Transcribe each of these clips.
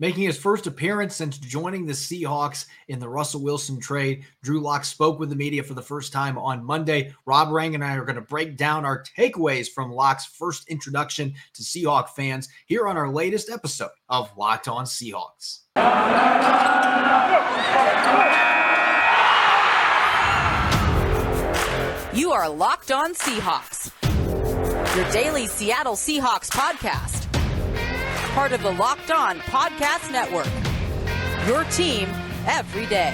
Making his first appearance since joining the Seahawks in the Russell Wilson trade, Drew Lock spoke with the media for the first time on Monday. Rob Rang and I are going to break down our takeaways from Lock's first introduction to Seahawk fans here on our latest episode of Locked On Seahawks. You are Locked On Seahawks, your daily Seattle Seahawks podcast part of the Locked On Podcast Network. Your team every day.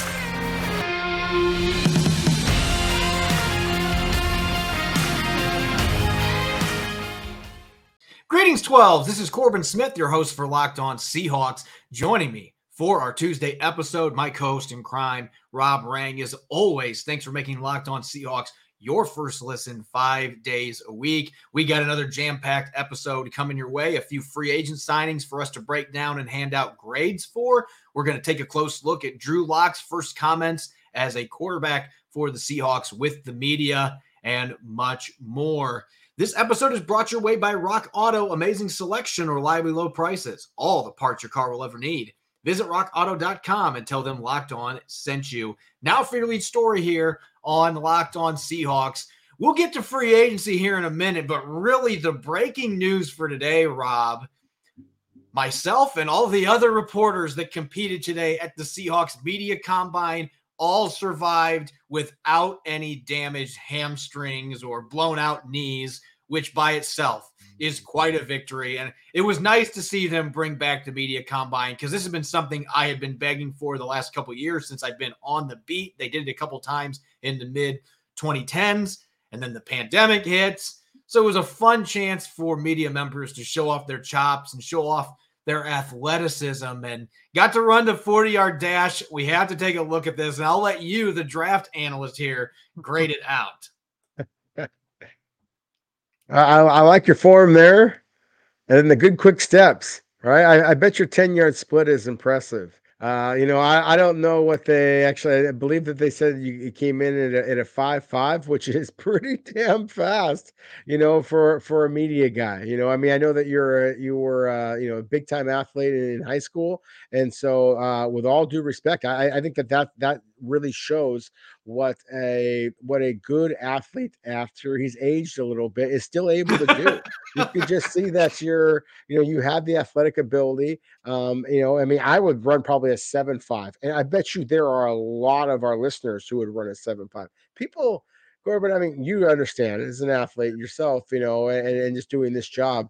Greetings, 12. This is Corbin Smith, your host for Locked On Seahawks. Joining me for our Tuesday episode, my co host in crime, Rob Rang. As always, thanks for making Locked On Seahawks your first listen five days a week. We got another jam packed episode coming your way, a few free agent signings for us to break down and hand out grades for. We're going to take a close look at Drew Lock's first comments as a quarterback for the Seahawks with the media and much more. This episode is brought your way by Rock Auto. Amazing selection, reliably low prices, all the parts your car will ever need. Visit rockauto.com and tell them Locked On sent you. Now for your lead story here on Locked On Seahawks. We'll get to free agency here in a minute, but really the breaking news for today, Rob, myself and all the other reporters that competed today at the Seahawks media combine all survived without any damaged hamstrings or blown out knees, which by itself is quite a victory. And it was nice to see them bring back the media combine because this has been something I had been begging for the last couple years since I've been on the beat. They did it a couple times in the mid 2010s, and then the pandemic hits. So it was a fun chance for media members to show off their chops and show off their athleticism and got to run the 40 yard dash. We have to take a look at this, and I'll let you, the draft analyst here, grade it out. I, I like your form there, and the good quick steps. Right, I, I bet your ten yard split is impressive. Uh, you know, I, I don't know what they actually. I believe that they said you, you came in at a, at a five five, which is pretty damn fast. You know, for for a media guy. You know, I mean, I know that you're a, you were uh, you know a big time athlete in high school, and so uh, with all due respect, I, I think that that that really shows what a what a good athlete after he's aged a little bit is still able to do. you can just see that you're you know you have the athletic ability. Um, you know, I mean, I would run probably a seven five, and I bet you there are a lot of our listeners who would run a seven five. People. Corbin, I mean, you understand as an athlete yourself, you know, and, and just doing this job,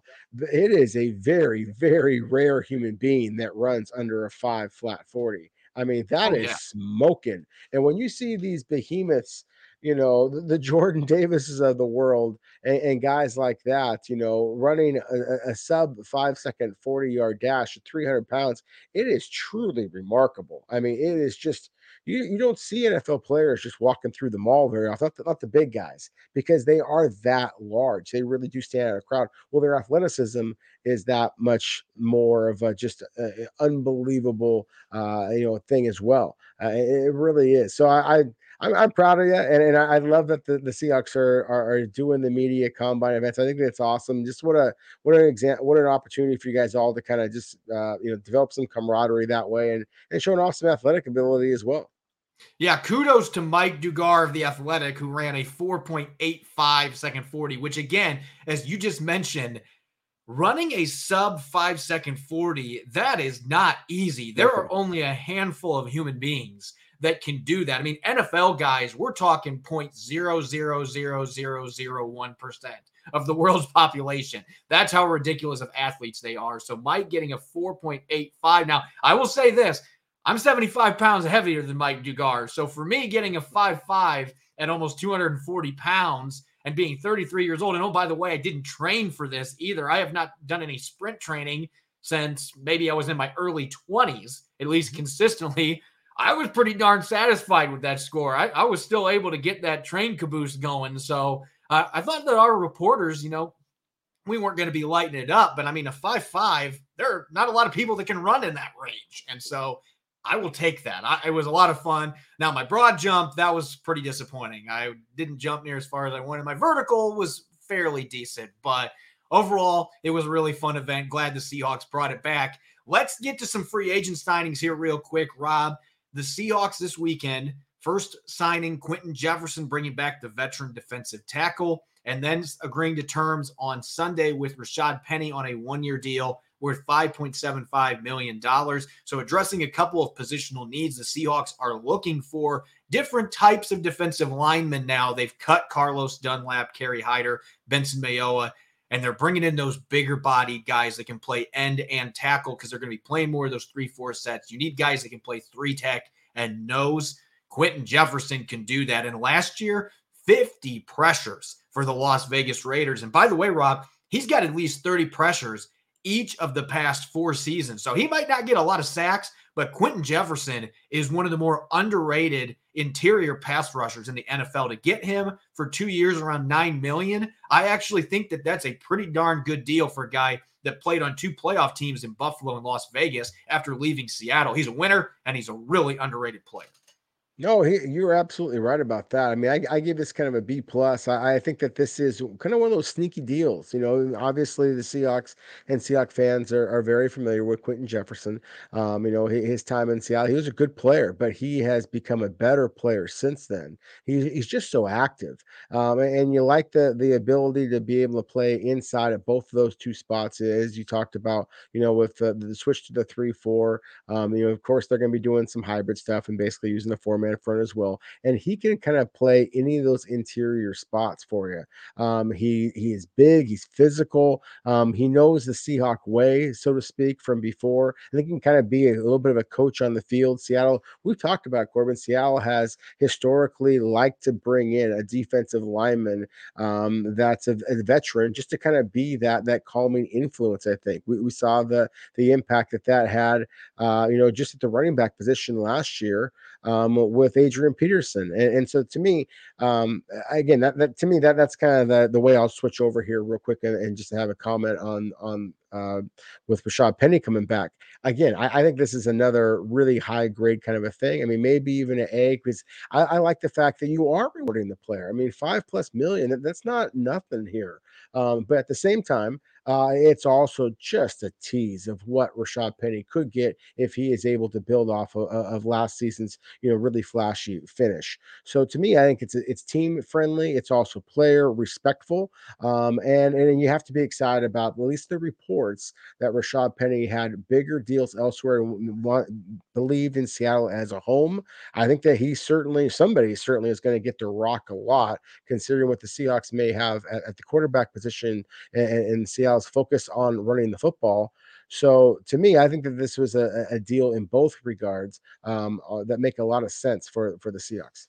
it is a very, very rare human being that runs under a five flat 40. I mean, that oh, is yeah. smoking. And when you see these behemoths, you know, the, the Jordan Davises of the world and, and, guys like that, you know, running a, a sub five second 40 yard dash at 300 pounds, it is truly remarkable. I mean, it is just you, you don't see NFL players just walking through the mall very often, not the, not the big guys, because they are that large. They really do stand out of a crowd. Well, their athleticism is that much more of a just a, a unbelievable, uh, you know, thing as well. Uh, it, it, really is. So I, I I'm, I'm, proud of you, and, and I love that the, the Seahawks are, are, are doing the media combine events. I think that's awesome. Just what a what an example, what an opportunity for you guys all to kind of just uh, you know develop some camaraderie that way, and and show an awesome athletic ability as well. Yeah, kudos to Mike Dugar of the Athletic, who ran a 4.85 second 40, which again, as you just mentioned, running a sub five second 40, that is not easy. There are only a handful of human beings that can do that. I mean, NFL guys, we're talking 0.000001% of the world's population. That's how ridiculous of athletes they are. So Mike getting a 4.85. Now, I will say this I'm 75 pounds heavier than Mike Dugar. So for me, getting a 5'5 at almost 240 pounds and being 33 years old, and oh, by the way, I didn't train for this either. I have not done any sprint training since maybe I was in my early 20s, at least consistently. I was pretty darn satisfied with that score. I, I was still able to get that train caboose going. So uh, I thought that our reporters, you know, we weren't going to be lighting it up. But I mean, a 5'5, there are not a lot of people that can run in that range. And so I will take that. I, it was a lot of fun. Now, my broad jump, that was pretty disappointing. I didn't jump near as far as I wanted. My vertical was fairly decent, but overall, it was a really fun event. Glad the Seahawks brought it back. let's get to some free agent signings here, real quick. Rob, the Seahawks this weekend, first signing Quinton Jefferson, bringing back the veteran defensive tackle, and then agreeing to terms on Sunday with Rashad Penny on a one year deal worth $5.75 million. So, addressing a couple of positional needs, the Seahawks are looking for different types of defensive linemen now. They've cut Carlos Dunlap, Kerry Hyder, Benson Mayowa, and they're bringing in those bigger body guys that can play end and tackle because they're going to be playing more of those three, four sets. You need guys that can play three tech and nose. Quinton Jefferson can do that. And last year, 50 pressures for the Las Vegas Raiders. And by the way, Rob, he's got at least 30 pressures each of the past four seasons. So he might not get a lot of sacks, but Quinton Jefferson is one of the more underrated interior pass rushers in the NFL. To get him for two years around nine million, I actually think that that's a pretty darn good deal for a guy that played on two playoff teams in Buffalo and Las Vegas after leaving Seattle. He's a winner and he's a really underrated player. No, he, you're absolutely right about that. I mean, I, I give this kind of a B plus. I, I, think that this is kind of one of those sneaky deals. You know, obviously the Seahawks and Seahawks fans are, are very familiar with Quinton Jefferson. Um, you know, his time in Seattle, he was a good player, but he has become a better player since then. He, he's just so active, um, and you like the the ability to be able to play inside at both of those two spots, as you talked about. You know, with the, the switch to the three four. Um, you know, of course, they're going to be doing some hybrid stuff and basically using the format man front as well, and he can kind of play any of those interior spots for you. Um, he he is big, he's physical, um, he knows the Seahawk way, so to speak, from before. I think he can kind of be a little bit of a coach on the field. Seattle, we've talked about Corbin. Seattle has historically liked to bring in a defensive lineman um, that's a, a, veteran, just to kind of be that that calming influence. I think we, we saw the the impact that that had, uh, you know, just at the running back position last year um, with Adrian Peterson. And, and so to me, um, again, that, that to me that that's kind of the, the way I'll switch over here real quick and, and just have a comment on on uh, with Rashad Penny coming back. Again, I, I, think this is another really high grade kind of a thing. I mean, maybe even an A because I, I, like the fact that you are rewarding the player. I mean, five plus million, that, that's not nothing here. Um, but at the same time, uh, it's also just a tease of what Rashad Penny could get if he is able to build off of, of last season's, you know, really flashy finish. So to me, I think it's it's team friendly. It's also player respectful, um, and and you have to be excited about at least the reports that Rashad Penny had bigger deals elsewhere and believed in Seattle as a home. I think that he certainly somebody certainly is going to get to rock a lot, considering what the Seahawks may have at, at the quarterback position in, in Seattle focus on running the football. So to me, I think that this was a, a deal in both regards um, uh, that make a lot of sense for for the Seahawks.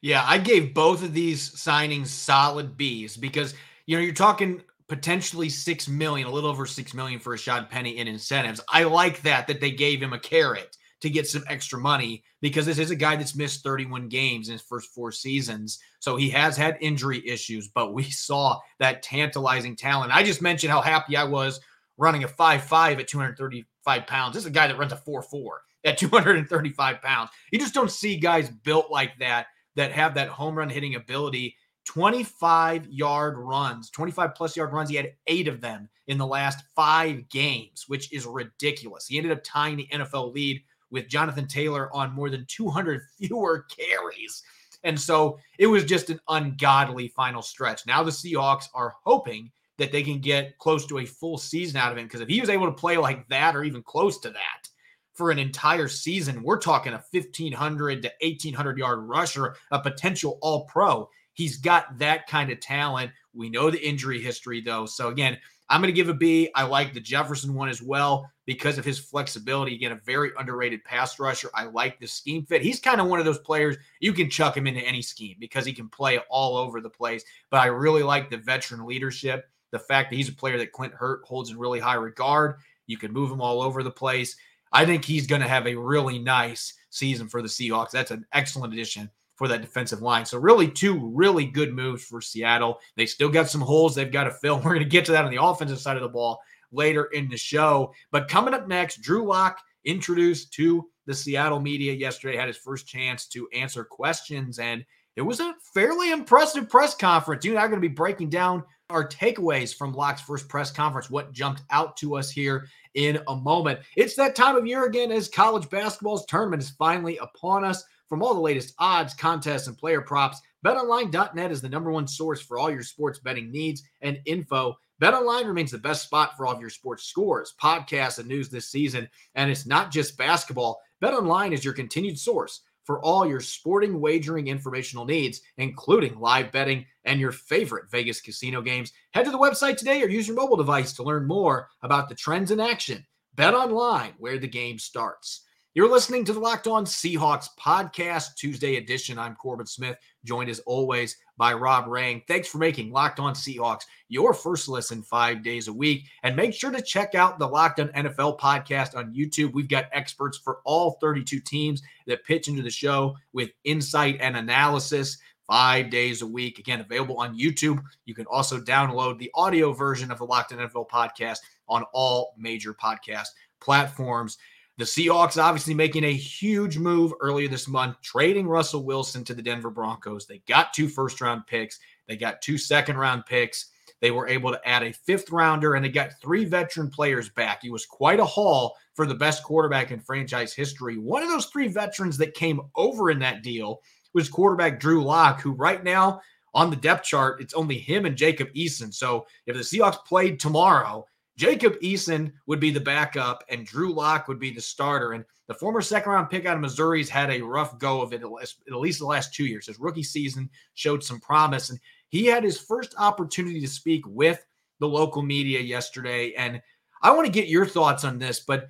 Yeah, I gave both of these signings solid Bs because you know you're talking potentially six million, a little over six million for Rashad Penny in incentives. I like that that they gave him a carrot to get some extra money because this is a guy that's missed 31 games in his first four seasons. So he has had injury issues, but we saw that tantalizing talent. I just mentioned how happy I was running a 5'5 at 235 pounds. This is a guy that runs a 4'4 at 235 pounds. You just don't see guys built like that that have that home run hitting ability. 25 yard runs, 25 plus yard runs. He had eight of them in the last five games, which is ridiculous. He ended up tying the NFL lead with Jonathan Taylor on more than 200 fewer carries. And so it was just an ungodly final stretch. Now the Seahawks are hoping that they can get close to a full season out of him because if he was able to play like that or even close to that for an entire season, we're talking a 1,500 to 1,800 yard rusher, a potential all pro. He's got that kind of talent. We know the injury history, though. So, again, I'm going to give a B. I like the Jefferson one as well because of his flexibility. Again, a very underrated pass rusher. I like the scheme fit. He's kind of one of those players you can chuck him into any scheme because he can play all over the place. But I really like the veteran leadership, the fact that he's a player that Clint Hurtt holds in really high regard. You can move him all over the place. I think he's going to have a really nice season for the Seahawks. That's an excellent addition for that defensive line. So really two really good moves for Seattle. They still got some holes they've got to fill. We're going to get to that on the offensive side of the ball later in the show. But coming up next, Drew Lock introduced to the Seattle media yesterday, had his first chance to answer questions, and it was a fairly impressive press conference. You and I are going to be breaking down our takeaways from Lock's first press conference, what jumped out to us here in a moment. It's that time of year again as college basketball's tournament is finally upon us. From all the latest odds, contests, and player props, betonline.net is the number one source for all your sports betting needs and info. BetOnline remains the best spot for all of your sports scores, podcasts, and news this season. And it's not just basketball. BetOnline is your continued source for all your sporting wagering informational needs, including live betting and your favorite Vegas casino games. Head to the website today or use your mobile device to learn more about the trends in action. BetOnline, where the game starts. You're listening to the Locked On Seahawks podcast, Tuesday edition. I'm Corbin Smith, joined as always by Rob Rang. Thanks for making Locked On Seahawks your first listen five days a week. And make sure to check out the Locked On NFL podcast on YouTube. We've got experts for all 32 teams that pitch into the show with insight and analysis five days a week. Again, available on YouTube. You can also download the audio version of the Locked On NFL podcast on all major podcast platforms. The Seahawks obviously making a huge move earlier this month, trading Russell Wilson to the Denver Broncos. They got two first round picks, they got two second round picks. They were able to add a fifth rounder and they got three veteran players back. It was quite a haul for the best quarterback in franchise history. One of those three veterans that came over in that deal was quarterback Drew Lock, who right now on the depth chart, it's only him and Jacob Eason. So if the Seahawks played tomorrow, Jacob Eason would be the backup and Drew Lock would be the starter. And the former second round pick out of Missouri's had a rough go of it at least the last two years. His rookie season showed some promise, and he had his first opportunity to speak with the local media yesterday. And I want to get your thoughts on this, but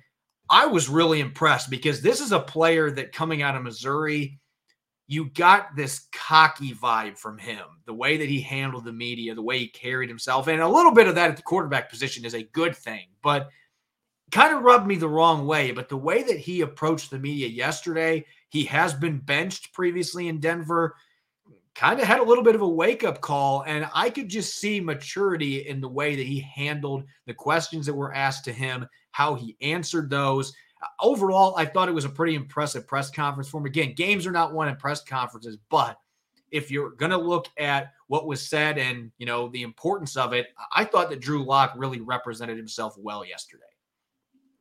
I was really impressed because this is a player that coming out of Missouri you got this cocky vibe from him, the way that he handled the media, the way he carried himself. And a little bit of that at the quarterback position is a good thing, but kind of rubbed me the wrong way. But the way that he approached the media yesterday, he has been benched previously in Denver, kind of had a little bit of a wake up call. And I could just see maturity in the way that he handled the questions that were asked to him, how he answered those overall, I thought it was a pretty impressive press conference for him. Again, games are not won in press conferences, but if you're going to look at what was said and you know the importance of it, I thought that Drew Lock really represented himself well yesterday.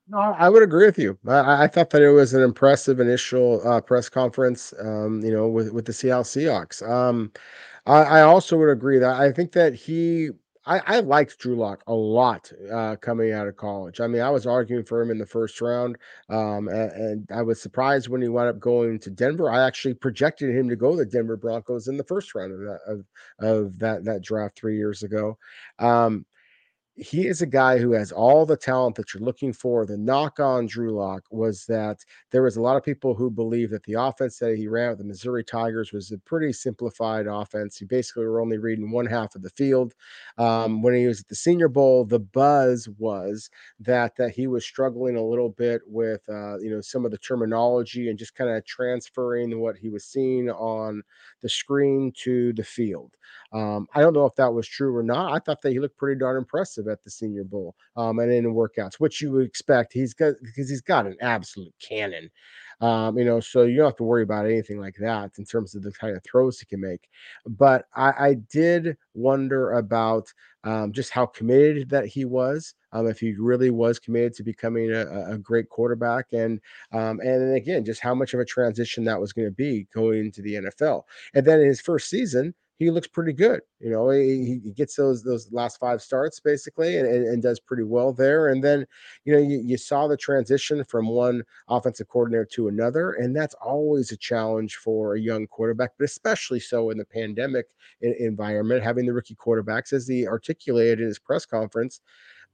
No, I would agree with you. I, I thought that it was an impressive initial uh, press conference. Um, you know, with with the Seattle Seahawks. Um, I, I also would agree that I think that he I, I liked Drew Lock a lot uh, coming out of college. I mean, I was arguing for him in the first round, um, and, and, I was surprised when he wound up going to Denver. I actually projected him to go to the Denver Broncos in the first round of that of, of that that draft three years ago. Um, he is a guy who has all the talent that you're looking for. The knock on Drew Lock was that there was a lot of people who believe that the offense that he ran with the Missouri Tigers was a pretty simplified offense. He basically were only reading one half of the field. Um, when he was at the Senior Bowl, the buzz was that that he was struggling a little bit with uh, you know some of the terminology and just kind of transferring what he was seeing on the screen to the field. Um, I don't know if that was true or not. I thought that he looked pretty darn impressive at the Senior Bowl um, and in the workouts, which you would expect. He's got because he's got an absolute cannon. Um, you know, so you don't have to worry about anything like that in terms of the kind of throws he can make. But I, I did wonder about um, just how committed that he was. Um, if he really was committed to becoming a, a great quarterback, and um, and then again, just how much of a transition that was going to be going into the NFL. And then in his first season, he looks pretty good. You know, he, he gets those those last five starts basically and, and, and, does pretty well there. And then, you know, you, you saw the transition from one offensive coordinator to another. And that's always a challenge for a young quarterback, but especially so in the pandemic environment, having the rookie quarterbacks, as he articulated in his press conference.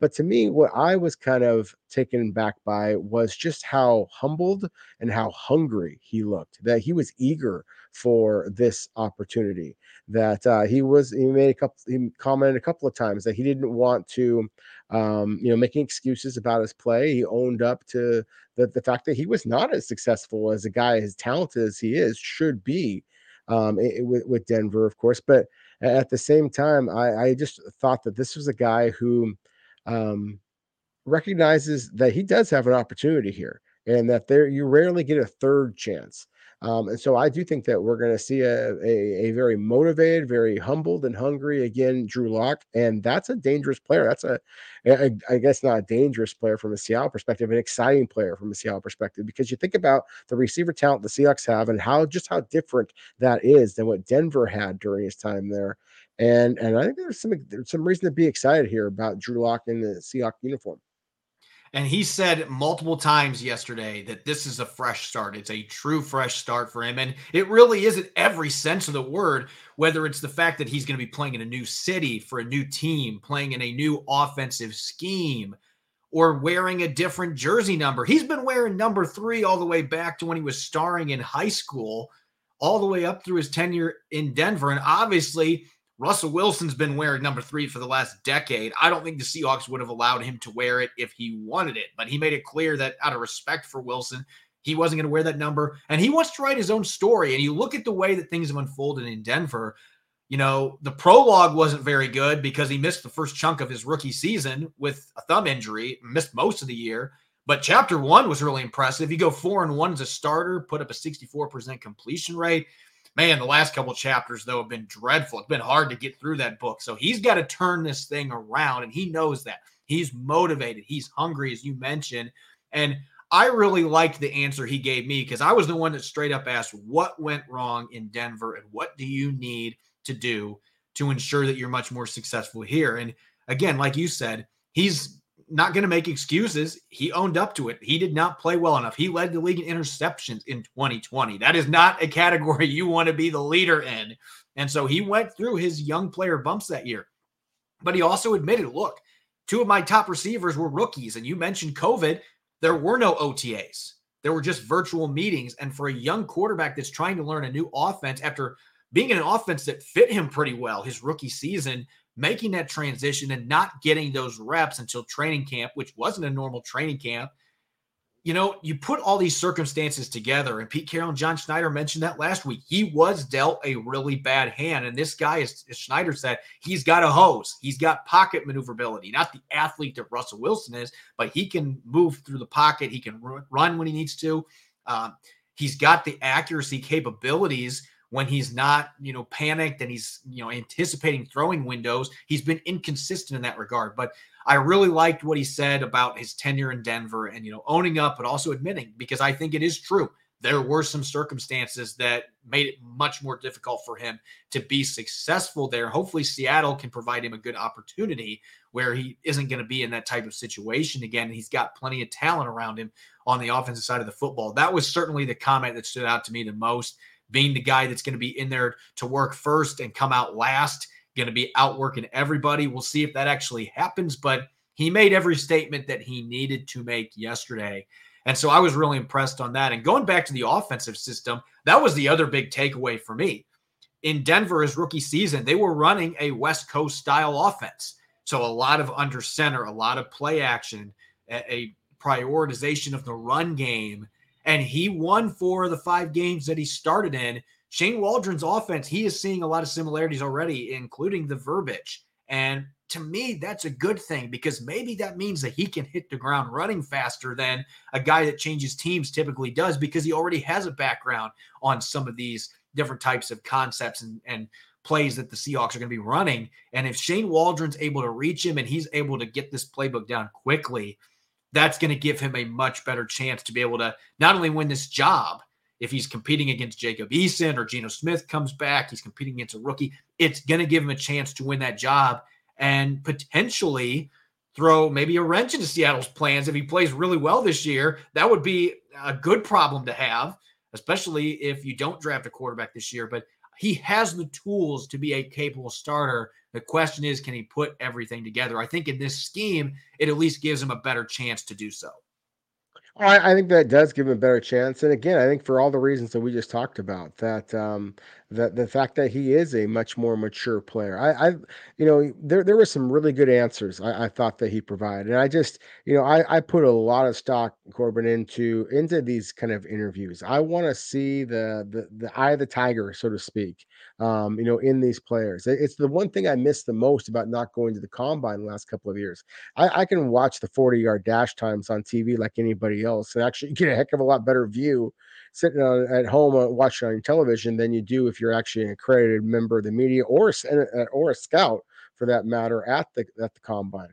But to me, what I was kind of taken back by was just how humbled and how hungry he looked, that he was eager for this opportunity, that uh, he was, he made a couple, he commented a couple of times that he didn't want to, um, you know, making excuses about his play. He owned up to the, the fact that he was not as successful as a guy as talented as he is should be um, it, with, with Denver, of course. But at the same time, I, I just thought that this was a guy who, um, recognizes that he does have an opportunity here and that there you rarely get a third chance Um, and so I do think that we're going to see a, a, a very motivated, very humbled and hungry again, Drew Lock, and that's a dangerous player. That's a, I, I guess not a dangerous player from a Seattle perspective, an exciting player from a Seattle perspective, because you think about the receiver talent the Seahawks have and how just how different that is than what Denver had during his time there. And and I think there's some there's some reason to be excited here about Drew Lock in the Seahawks uniform. And he said multiple times yesterday that this is a fresh start. It's a true fresh start for him. And it really is in every sense of the word, whether it's the fact that he's going to be playing in a new city for a new team, playing in a new offensive scheme, or wearing a different jersey number. He's been wearing number three all the way back to when he was starring in high school, all the way up through his tenure in Denver. And obviously, Russell Wilson's been wearing number three for the last decade. I don't think the Seahawks would have allowed him to wear it if he wanted it, but he made it clear that out of respect for Wilson, he wasn't going to wear that number. And he wants to write his own story. And you look at the way that things have unfolded in Denver. You know, the prologue wasn't very good because he missed the first chunk of his rookie season with a thumb injury, missed most of the year. But chapter one was really impressive. You go four and one as a starter, put up a 64% completion rate man, the last couple chapters though have been dreadful. It's been hard to get through that book. So he's got to turn this thing around, and he knows that. He's motivated. He's hungry, as you mentioned, and I really liked the answer he gave me because I was the one that straight up asked, "What went wrong in Denver, and what do you need to do to ensure that you're much more successful here?" And again, like you said, he's not going to make excuses. He owned up to it. He did not play well enough. He led the league in interceptions in 2020. That is not a category you want to be the leader in. And so he went through his young player bumps that year. But he also admitted, look, two of my top receivers were rookies. And you mentioned COVID. There were no OTAs, there were just virtual meetings. And for a young quarterback that's trying to learn a new offense after being in an offense that fit him pretty well his rookie season, making that transition and not getting those reps until training camp, which wasn't a normal training camp. You know, you put all these circumstances together, and Pete Carroll and John Schneider mentioned that last week. He was dealt a really bad hand. And this guy, as, Schneider said, he's got a hose. He's got pocket maneuverability, not the athlete that Russell Wilson is, but he can move through the pocket. He can run when he needs to. Um, he's got the accuracy capabilities when he's not, you know, panicked and he's, you know, anticipating throwing windows. He's been inconsistent in that regard. But I really liked what he said about his tenure in Denver and, you know, owning up, but also admitting, because I think it is true. There were some circumstances that made it much more difficult for him to be successful there. Hopefully, Seattle can provide him a good opportunity where he isn't going to be in that type of situation again. He's got plenty of talent around him on the offensive side of the football. That was certainly the comment that stood out to me the most being the guy that's going to be in there to work first and come out last, going to be outworking everybody. We'll see if that actually happens, but he made every statement that he needed to make yesterday. And so I was really impressed on that. And going back to the offensive system, that was the other big takeaway for me. In Denver, his rookie season, they were running a West Coast style offense. So a lot of under center, a lot of play action, a, prioritization of the run game and he won four of the five games that he started in. Shane Waldron's offense, he is seeing a lot of similarities already, including the verbiage. And to me, that's a good thing because maybe that means that he can hit the ground running faster than a guy that changes teams typically does because he already has a background on some of these different types of concepts and, and plays that the Seahawks are going to be running. And if Shane Waldron's able to reach him and he's able to get this playbook down quickly, that's going to give him a much better chance to be able to not only win this job if he's competing against Jacob Eason or Geno Smith comes back, he's competing against a rookie. It's going to give him a chance to win that job and potentially throw maybe a wrench into Seattle's plans if he plays really well this year. That would be a good problem to have, especially if you don't draft a quarterback this year. But he has the tools to be a capable starter the question is, can he put everything together? I think in this scheme, it at least gives him a better chance to do so. I, think that does give him a better chance. And again, I think for all the reasons that we just talked about, that um, that the fact that he is a much more mature player. I, I you know, there there were some really good answers I, I thought that he provided. And I just, you know, I, I put a lot of stock, Corbin, into into these kind of interviews. I want to see the the the eye of the tiger, so to speak. Um, you know, in these players. It's the one thing I miss the most about not going to the combine the last couple of years. I, I can watch the 40 yard dash times on TV like anybody else and actually get a heck of a lot better view sitting on, at home uh, watching on television than you do if you're actually an accredited member of the media or or a scout for that matter at the at the combine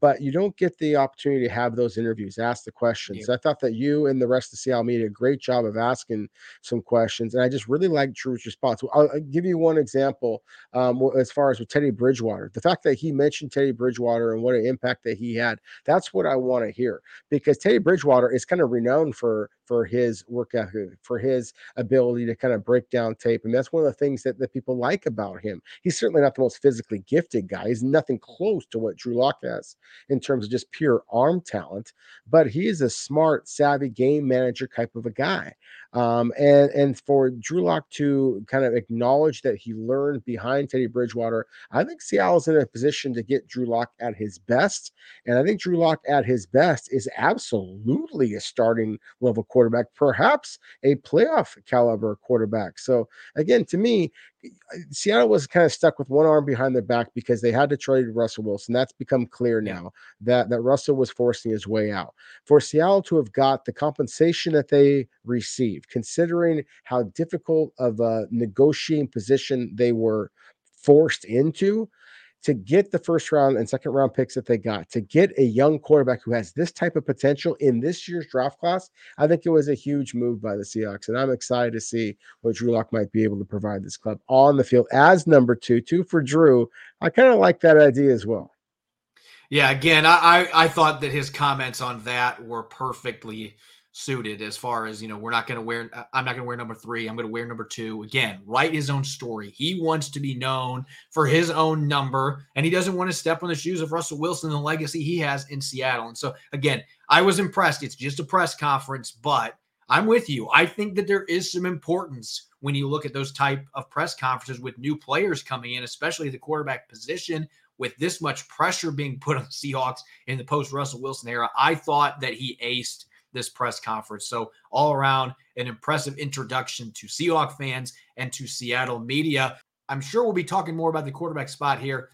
but you don't get the opportunity to have those interviews, ask the questions. Yeah. I thought that you and the rest of Seattle media a great job of asking some questions, and I just really like Drew's response. I'll, I'll give you one example um, as far as with Teddy Bridgewater. The fact that he mentioned Teddy Bridgewater and what an impact that he had, that's what I want to hear because Teddy Bridgewater is kind of renowned for for his work ethic, for his ability to kind of break down tape. And that's one of the things that, that people like about him. He's certainly not the most physically gifted guy. He's nothing close to what Drew Lock has in terms of just pure arm talent, but he is a smart, savvy game manager type of a guy. Um, and and for Drew Lock to kind of acknowledge that he learned behind Teddy Bridgewater, I think Seattle's in a position to get Drew Lock at his best. And I think Drew Lock at his best is absolutely a starting level quarterback, perhaps a playoff caliber quarterback. So again, to me, Seattle was kind of stuck with one arm behind their back because they had to trade Russell Wilson. That's become clear now that, that Russell was forcing his way out. For Seattle to have got the compensation that they received, considering how difficult of a negotiating position they were forced into, to get the first round and second round picks that they got, to get a young quarterback who has this type of potential in this year's draft class, I think it was a huge move by the Seahawks. And I'm excited to see what Drew Lock might be able to provide this club on the field as number two. Two for Drew. I kind of like that idea as well. Yeah, again, I, I, I thought that his comments on that were perfectly suited as far as you know we're not going to wear uh, i'm not going to wear number three i'm going to wear number two. Again write his own story. He wants to be known for his own number and he doesn't want to step on the shoes of russell wilson and the legacy he has in seattle. And so again i was impressed. It's just a press conference but i'm with you. I think that there is some importance when you look at those type of press conferences with new players coming in especially the quarterback position with this much pressure being put on the Seahawks in the post Russell Wilson era, I thought that he aced this press conference. So, all around, an impressive introduction to Seahawk fans and to Seattle media. I'm sure we'll be talking more about the quarterback spot here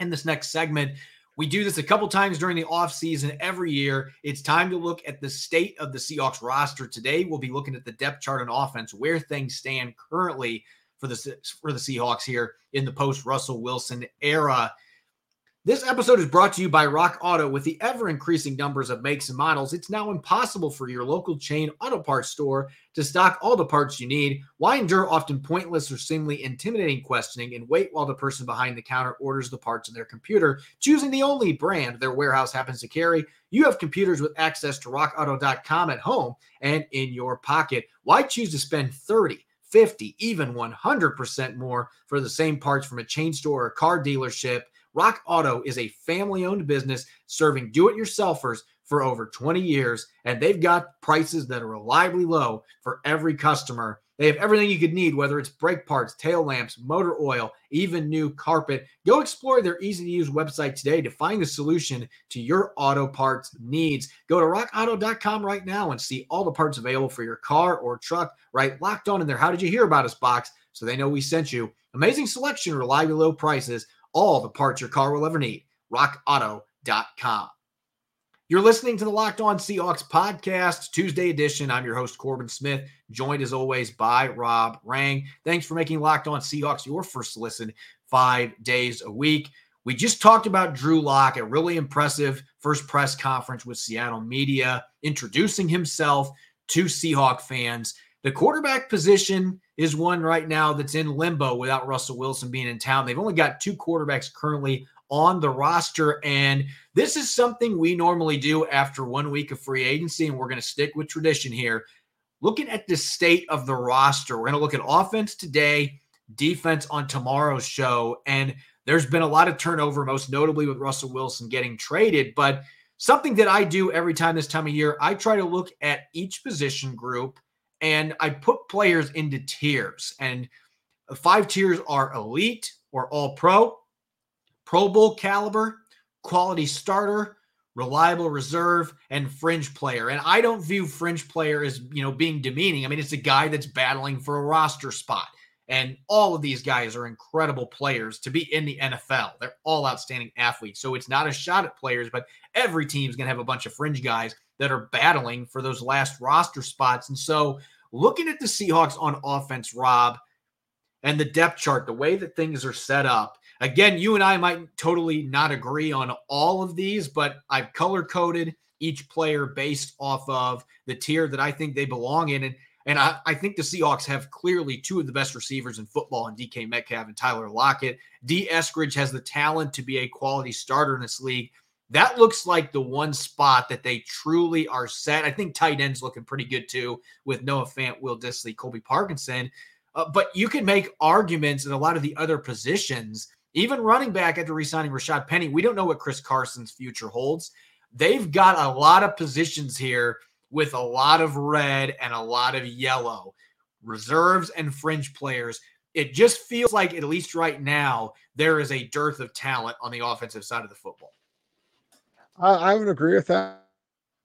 in this next segment. We do this a couple times during the offseason every year. It's time to look at the state of the Seahawks roster. Today, we'll be looking at the depth chart on offense, where things stand currently for the for the Seahawks here in the post Russell Wilson era. This episode is brought to you by Rock Auto. With the ever increasing numbers of makes and models, it's now impossible for your local chain auto parts store to stock all the parts you need. Why endure often pointless or seemingly intimidating questioning and wait while the person behind the counter orders the parts on their computer, choosing the only brand their warehouse happens to carry? You have computers with access to rockauto.com at home and in your pocket. Why choose to spend 30 50, even 100% more for the same parts from a chain store or car dealership? Rock Auto is a family owned business serving do it yourselfers for over 20 years, and they've got prices that are reliably low for every customer. They have everything you could need, whether it's brake parts, tail lamps, motor oil, even new carpet. Go explore their easy to use website today to find the solution to your auto parts needs. Go to rockauto.com right now and see all the parts available for your car or truck, right? Locked on in there. How did you hear about us box? So they know we sent you. Amazing selection, reliably low prices all the parts your car will ever need. RockAuto.com. You're listening to the Locked On Seahawks podcast, Tuesday edition. I'm your host, Corbin Smith, joined as always by Rob Rang. Thanks for making Locked On Seahawks your first listen five days a week. We just talked about Drew Lock, a really impressive first press conference with Seattle media, introducing himself to Seahawk fans. The quarterback position is one right now that's in limbo without Russell Wilson being in town. They've only got two quarterbacks currently on the roster. And this is something we normally do after one week of free agency. And we're going to stick with tradition here. Looking at the state of the roster, we're going to look at offense today, defense on tomorrow's show. And there's been a lot of turnover, most notably with Russell Wilson getting traded. But something that I do every time this time of year, I try to look at each position group and I put players into tiers. And five tiers are elite or all pro, Pro Bowl caliber, quality starter, reliable reserve, and fringe player. And I don't view fringe player as, you know, being demeaning. I mean, it's a guy that's battling for a roster spot. And all of these guys are incredible players to be in the NFL. They're all outstanding athletes. So it's not a shot at players, but every team's going to have a bunch of fringe guys that are battling for those last roster spots. And so looking at the Seahawks on offense, Rob, and the depth chart, the way that things are set up. Again, you and I might totally not agree on all of these, but I've color coded each player based off of the tier that I think they belong in. And, and I, I think the Seahawks have clearly two of the best receivers in football in DK Metcalf and Tyler Lockett. Dee Eskridge has the talent to be a quality starter in this league. That looks like the one spot that they truly are set. I think tight ends looking pretty good too with Noah Fant, Will Dissly, Colby Parkinson. Uh, but you can make arguments in a lot of the other positions, even running back after resigning Rashad Penny. We don't know what Chris Carson's future holds. They've got a lot of positions here with a lot of red and a lot of yellow, reserves and fringe players. It just feels like, at least right now, there is a dearth of talent on the offensive side of the football. I, I would agree with that.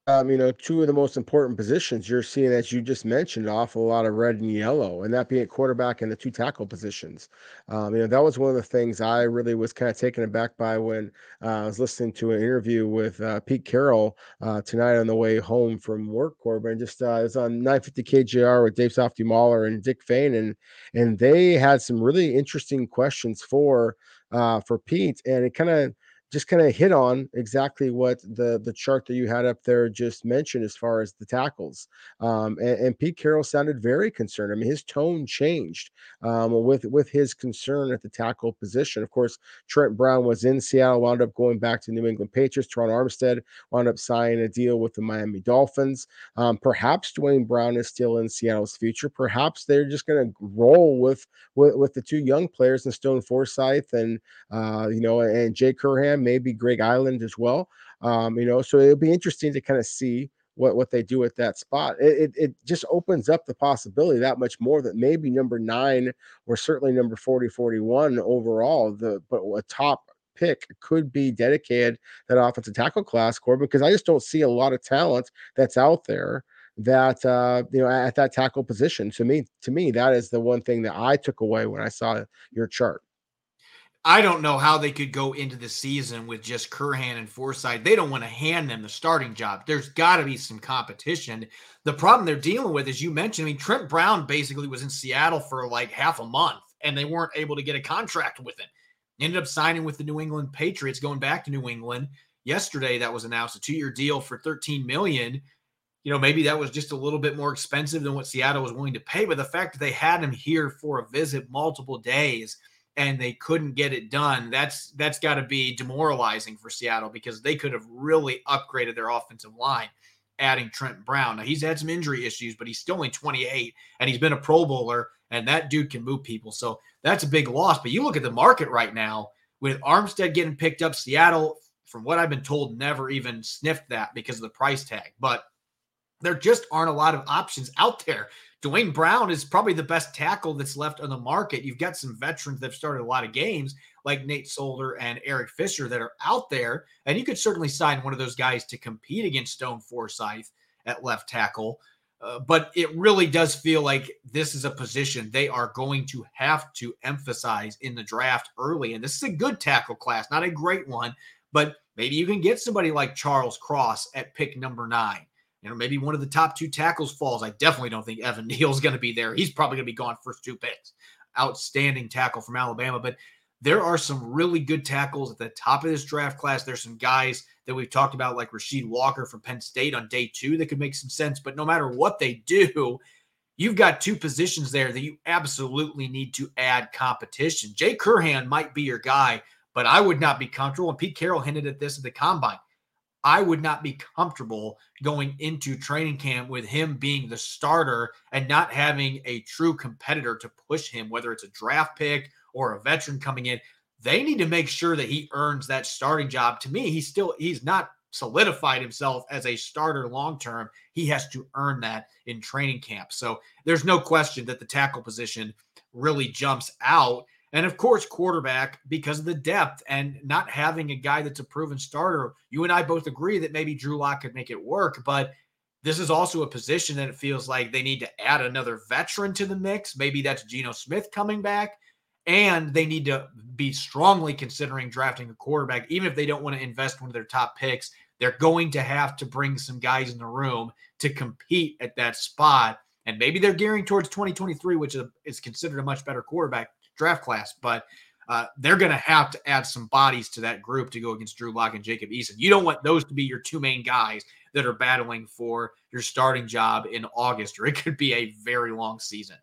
Um, you know, two of the most important positions you're seeing, as you just mentioned, off a lot of red and yellow, and that being quarterback and the two tackle positions. Um, you know, that was one of the things I really was kind of taken aback by when uh, I was listening to an interview with uh, Pete Carroll uh, tonight on the way home from work. Corbin just uh, it was on 950 KJR with Dave Softy Mahler and Dick Fain, and and they had some really interesting questions for uh, for Pete, and it kind of just kind of hit on exactly what the the chart that you had up there just mentioned as far as the tackles. Um, and, and, Pete Carroll sounded very concerned. I mean, his tone changed um, with with his concern at the tackle position. Of course, Trent Brown was in Seattle, wound up going back to New England Patriots. Terron Armstead wound up signing a deal with the Miami Dolphins. Um, perhaps Duane Brown is still in Seattle's future. Perhaps they're just going to roll with, with with the two young players in Stone Forsythe and uh, you know and Jake Curhan maybe Greg Eiland as well. Um, you know, so it'll be interesting to kind of see what what they do at that spot. It, it, it just opens up the possibility that much more that maybe number nine or certainly number 40 41 overall, the but a top pick could be dedicated that offensive tackle class, Corbin, because I just don't see a lot of talent that's out there that uh you know at that tackle position to me to me that is the one thing that i took away when i saw your chart I don't know how they could go into the season with just Curhan and Forsythe. They don't want to hand them the starting job. There's got to be some competition. The problem they're dealing with, as you mentioned, I mean, Trent Brown basically was in Seattle for like half a month and they weren't able to get a contract with him. Ended up signing with the New England Patriots, going back to New England. Yesterday, that was announced a two year deal for 13 million. You know, maybe that was just a little bit more expensive than what Seattle was willing to pay. But the fact that they had him here for a visit multiple days – and they couldn't get it done. That's that's got to be demoralizing for Seattle because they could have really upgraded their offensive line adding Trent Brown. Now he's had some injury issues, but he's still only 28 and he's been a pro bowler and that dude can move people. So that's a big loss, but you look at the market right now with Armstead getting picked up Seattle from what I've been told never even sniffed that because of the price tag. But there just aren't a lot of options out there Duane Brown is probably the best tackle that's left on the market. You've got some veterans that have started a lot of games, like Nate Solder and Eric Fisher, that are out there. And you could certainly sign one of those guys to compete against Stone Forsythe at left tackle. Uh, but it really does feel like this is a position they are going to have to emphasize in the draft early. And this is a good tackle class, not a great one, but maybe you can get somebody like Charles Cross at pick number nine you know, maybe one of the top two tackles falls. I definitely don't think Evan Neal's going to be there. He's probably going to be gone first two picks. Outstanding tackle from Alabama. But there are some really good tackles at the top of this draft class. There's some guys that we've talked about, like Rasheed Walker from Penn State on day two, that could make some sense. But no matter what they do, you've got two positions there that you absolutely need to add competition. Jay Curhan might be your guy, but I would not be comfortable. And Pete Carroll hinted at this at the combine. I would not be comfortable going into training camp with him being the starter and not having a true competitor to push him, whether it's a draft pick or a veteran coming in. They need to make sure that he earns that starting job. To me, he's still he's not solidified himself as a starter long term. He has to earn that in training camp. So there's no question that the tackle position really jumps out. And of course, quarterback, because of the depth and not having a guy that's a proven starter, you and I both agree that maybe Drew Lock could make it work. But this is also a position that it feels like they need to add another veteran to the mix. Maybe that's Geno Smith coming back. And they need to be strongly considering drafting a quarterback, even if they don't want to invest one of their top picks. They're going to have to bring some guys in the room to compete at that spot And maybe they're gearing towards 2023, which is considered a much better quarterback draft class. But uh, they're going to have to add some bodies to that group to go against Drew Lock and Jacob Eason. You don't want those to be your two main guys that are battling for your starting job in August, or it could be a very long season.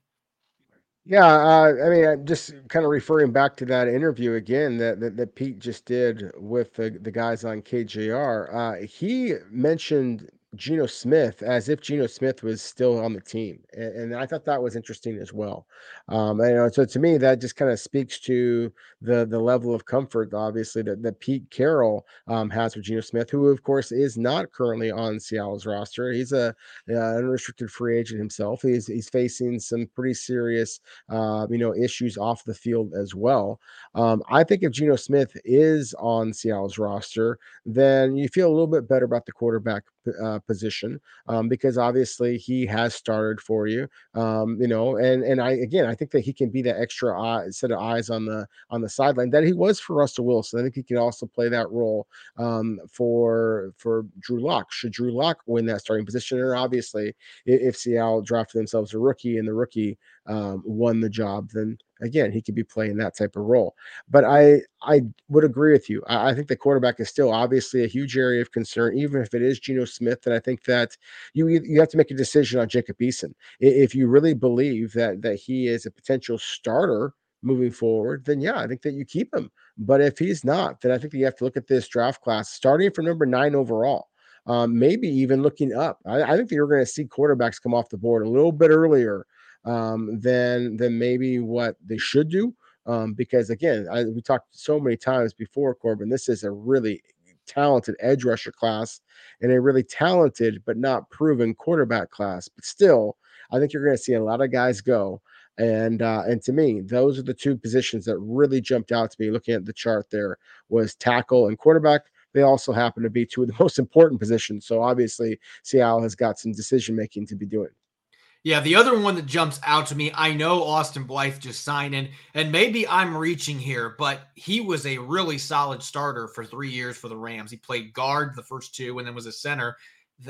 Yeah, uh, I mean, just kind of referring back to that interview again that that, that Pete just did with the, the guys on KJR. Uh, he mentioned Geno Smith as if Geno Smith was still on the team, and, and I thought that was interesting as well. Um, and, you know, so to me, that just kind of speaks to the the level of comfort, obviously, that, that Pete Carroll um, has with Geno Smith, who of course is not currently on Seattle's roster. He's a uh, unrestricted free agent himself. He's he's facing some pretty serious, uh, you know, issues off the field as well. Um, I think if Geno Smith is on Seattle's roster, then you feel a little bit better about the quarterback uh, position um, because obviously he has started for you. Um, you know, and and I again I think that he can be that extra eye, set of eyes on the on the sideline that he was for Russell Wilson. I think he can also play that role um, for for Drew Lock. Should Drew Lock win that starting position, or obviously if, if Seattle drafted themselves a rookie and the rookie um, won the job, then again he could be playing that type of role. But I I would agree with you. I, I, think the quarterback is still obviously a huge area of concern, even if it is Geno Smith. And I think that you you have to make a decision on Jacob Eason if you really believe that that he is a potential starter moving forward. Then yeah, I think that you keep him. But if he's not, then I think that you have to look at this draft class starting from number nine overall. Um, maybe even looking up. I, I think that you're going to see quarterbacks come off the board a little bit earlier um, than than maybe what they should do. Um, because again, I, we talked so many times before, Corbin. This is a really talented edge rusher class and a really talented but not proven quarterback class. But still, I think you're going to see a lot of guys go. And uh, and to me, those are the two positions that really jumped out to me. Looking at the chart, there was tackle and quarterback. They also happen to be two of the most important positions. So obviously, Seattle has got some decision making to be doing. Yeah, the other one that jumps out to me, I know Austin Blythe just signed in, and maybe I'm reaching here, but he was a really solid starter for three years for the Rams. He played guard the first two and then was a center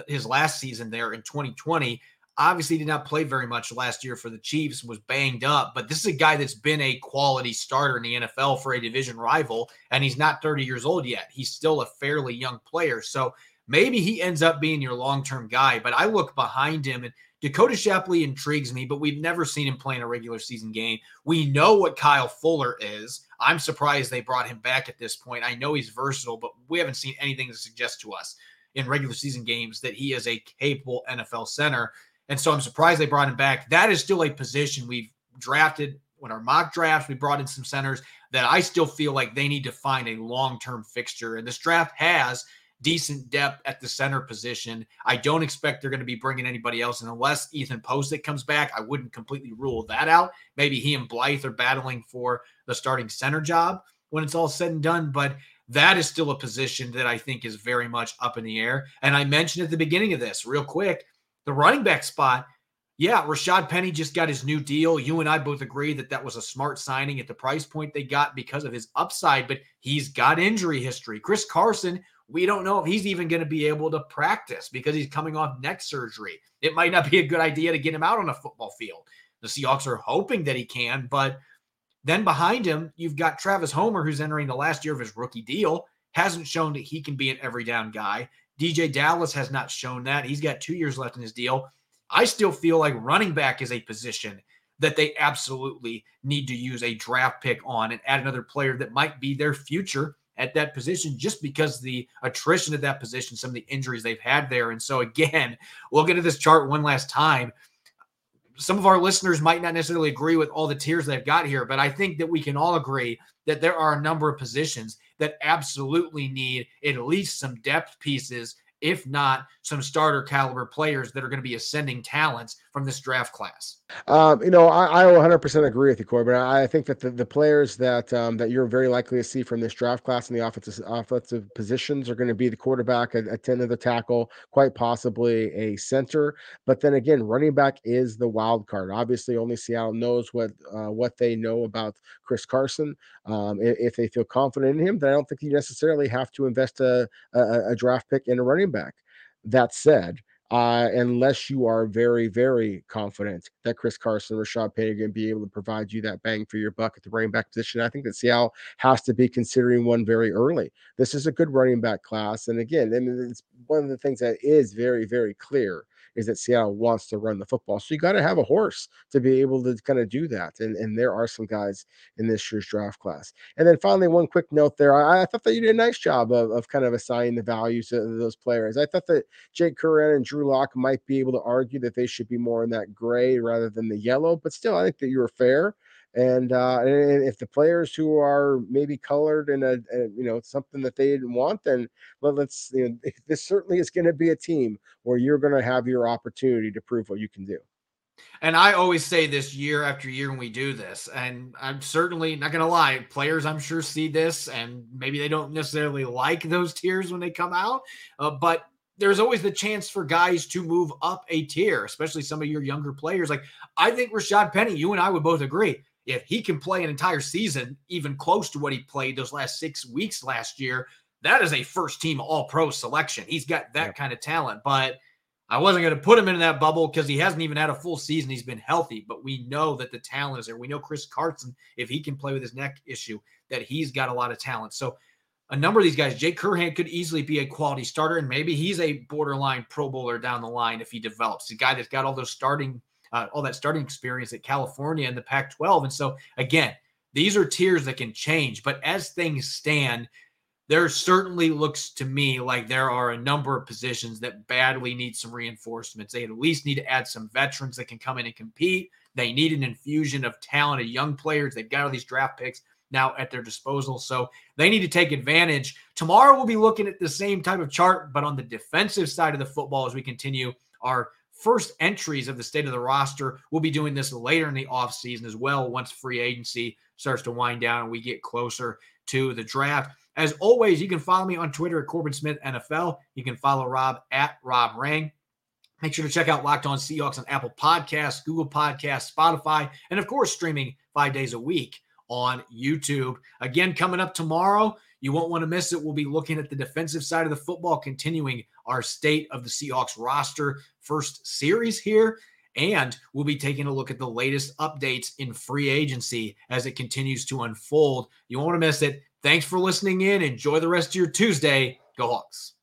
his last season there in 2020. Obviously, did not play very much last year for the Chiefs, was banged up, but this is a guy that's been a quality starter in the NFL for a division rival, and he's not 30 years old yet. He's still a fairly young player. So maybe he ends up being your long term guy, but I look behind him and Dakoda Shepley intrigues me, but we've never seen him play in a regular season game. We know what Kyle Fuller is. I'm surprised they brought him back at this point. I know he's versatile, but we haven't seen anything to suggest to us in regular season games that he is a capable NFL center. And so I'm surprised they brought him back. That is still a position we've drafted when our mock drafts, we brought in some centers that I still feel like they need to find a long term fixture. And this draft has decent depth at the center position. I don't expect they're going to be bringing anybody else, and unless Ethan Pocic comes back, I wouldn't completely rule that out. Maybe he and Blythe are battling for the starting center job when it's all said and done, but that is still a position that I think is very much up in the air. And I mentioned at the beginning of this, real quick, the running back spot. Yeah, Rashad Penny just got his new deal. You and I both agree that that was a smart signing at the price point they got because of his upside, but he's got injury history. Chris Carson we don't know if he's even going to be able to practice because he's coming off neck surgery. It might not be a good idea to get him out on a football field. The Seahawks are hoping that he can, but then behind him, you've got Travis Homer, who's entering the last year of his rookie deal, hasn't shown that he can be an every down guy. DeeJay Dallas has not shown that. He's got two years left in his deal. I still feel like running back is a position that they absolutely need to use a draft pick on and add another player that might be their future at that position just because the attrition at that position, some of the injuries they've had there. And so, again, we'll get to this chart one last time. Some of our listeners might not necessarily agree with all the tiers they've got here, but I think that we can all agree that there are a number of positions that absolutely need at least some depth pieces if not some starter caliber players that are going to be ascending talents from this draft class. Um, you know, I, I 100% agree with you, Corbin. But I think that the, the players that um, that you're very likely to see from this draft class in the offensive offensive positions are going to be the quarterback, a, a 10 of the tackle, quite possibly a center. But then again, running back is the wild card. Obviously, only Seattle knows what uh, what they know about Chris Carson. Um, if, if, they feel confident in him, then I don't think you necessarily have to invest a, a, a draft pick in a running back. That said, uh, unless you are very, very confident that Chris Carson, Rashad Penny are going to be able to provide you that bang for your buck at the running back position. I think that Seattle has to be considering one very early. This is a good running back class. And again, I mean, it's one of the things that is very, very clear is that Seattle wants to run the football. So you got to have a horse to be able to kind of do that. And, and there are some guys in this year's draft class. And then finally, one quick note there. I, I thought that you did a nice job of, of kind of assigning the values of those players. I thought that Jake Curhan and Drew Lock might be able to argue that they should be more in that gray rather than the yellow, but still, I think that you were fair. And, uh, and if the players who are maybe colored in a, a, you know something that they didn't want, then let, us you know this certainly is going to be a team where you're going to have your opportunity to prove what you can do. And I always say this year after year when we do this, and I'm certainly not going to lie, players I'm sure see this, and maybe they don't necessarily like those tiers when they come out, uh, but there's always the chance for guys to move up a tier, especially some of your younger players. Like I think Rashad Penny, you and I would both agree, if he can play an entire season, even close to what he played those last six weeks last year, that is a first team all pro selection. He's got that kind of talent, but I wasn't going to put him in that bubble because he hasn't even had a full season. He's been healthy, but we know that the talent is there. We know Chris Carson, if he can play with his neck issue, that he's got a lot of talent. So a number of these guys, Jake Curhan could easily be a quality starter, and maybe he's a borderline Pro Bowler down the line if he develops. The guy that's got all those starting uh, all that starting experience at California and the Pac 12. And so, again, these are tiers that can change. But as things stand, there certainly looks to me like there are a number of positions that badly need some reinforcements. They at least need to add some veterans that can come in and compete. They need an infusion of talented young players. They've got all these draft picks now at their disposal. So they need to take advantage. Tomorrow we'll be looking at the same type of chart, but on the defensive side of the football as we continue our first entries of the state of the roster. We'll be doing this later in the offseason as well once free agency starts to wind down and we get closer to the draft. As always, you can follow me on Twitter at Corbin Smith NFL. You can follow Rob at Rob Rang. Make sure to check out Locked On Seahawks on Apple Podcasts, Google Podcasts, Spotify, and of course, streaming five days a week on YouTube. Again, coming up tomorrow, you won't want to miss it. We'll be looking at the defensive side of the football, continuing our state of the Seahawks roster first series here. And we'll be taking a look at the latest updates in free agency as it continues to unfold. You won't want to miss it. Thanks for listening in. Enjoy the rest of your Tuesday. Go Hawks.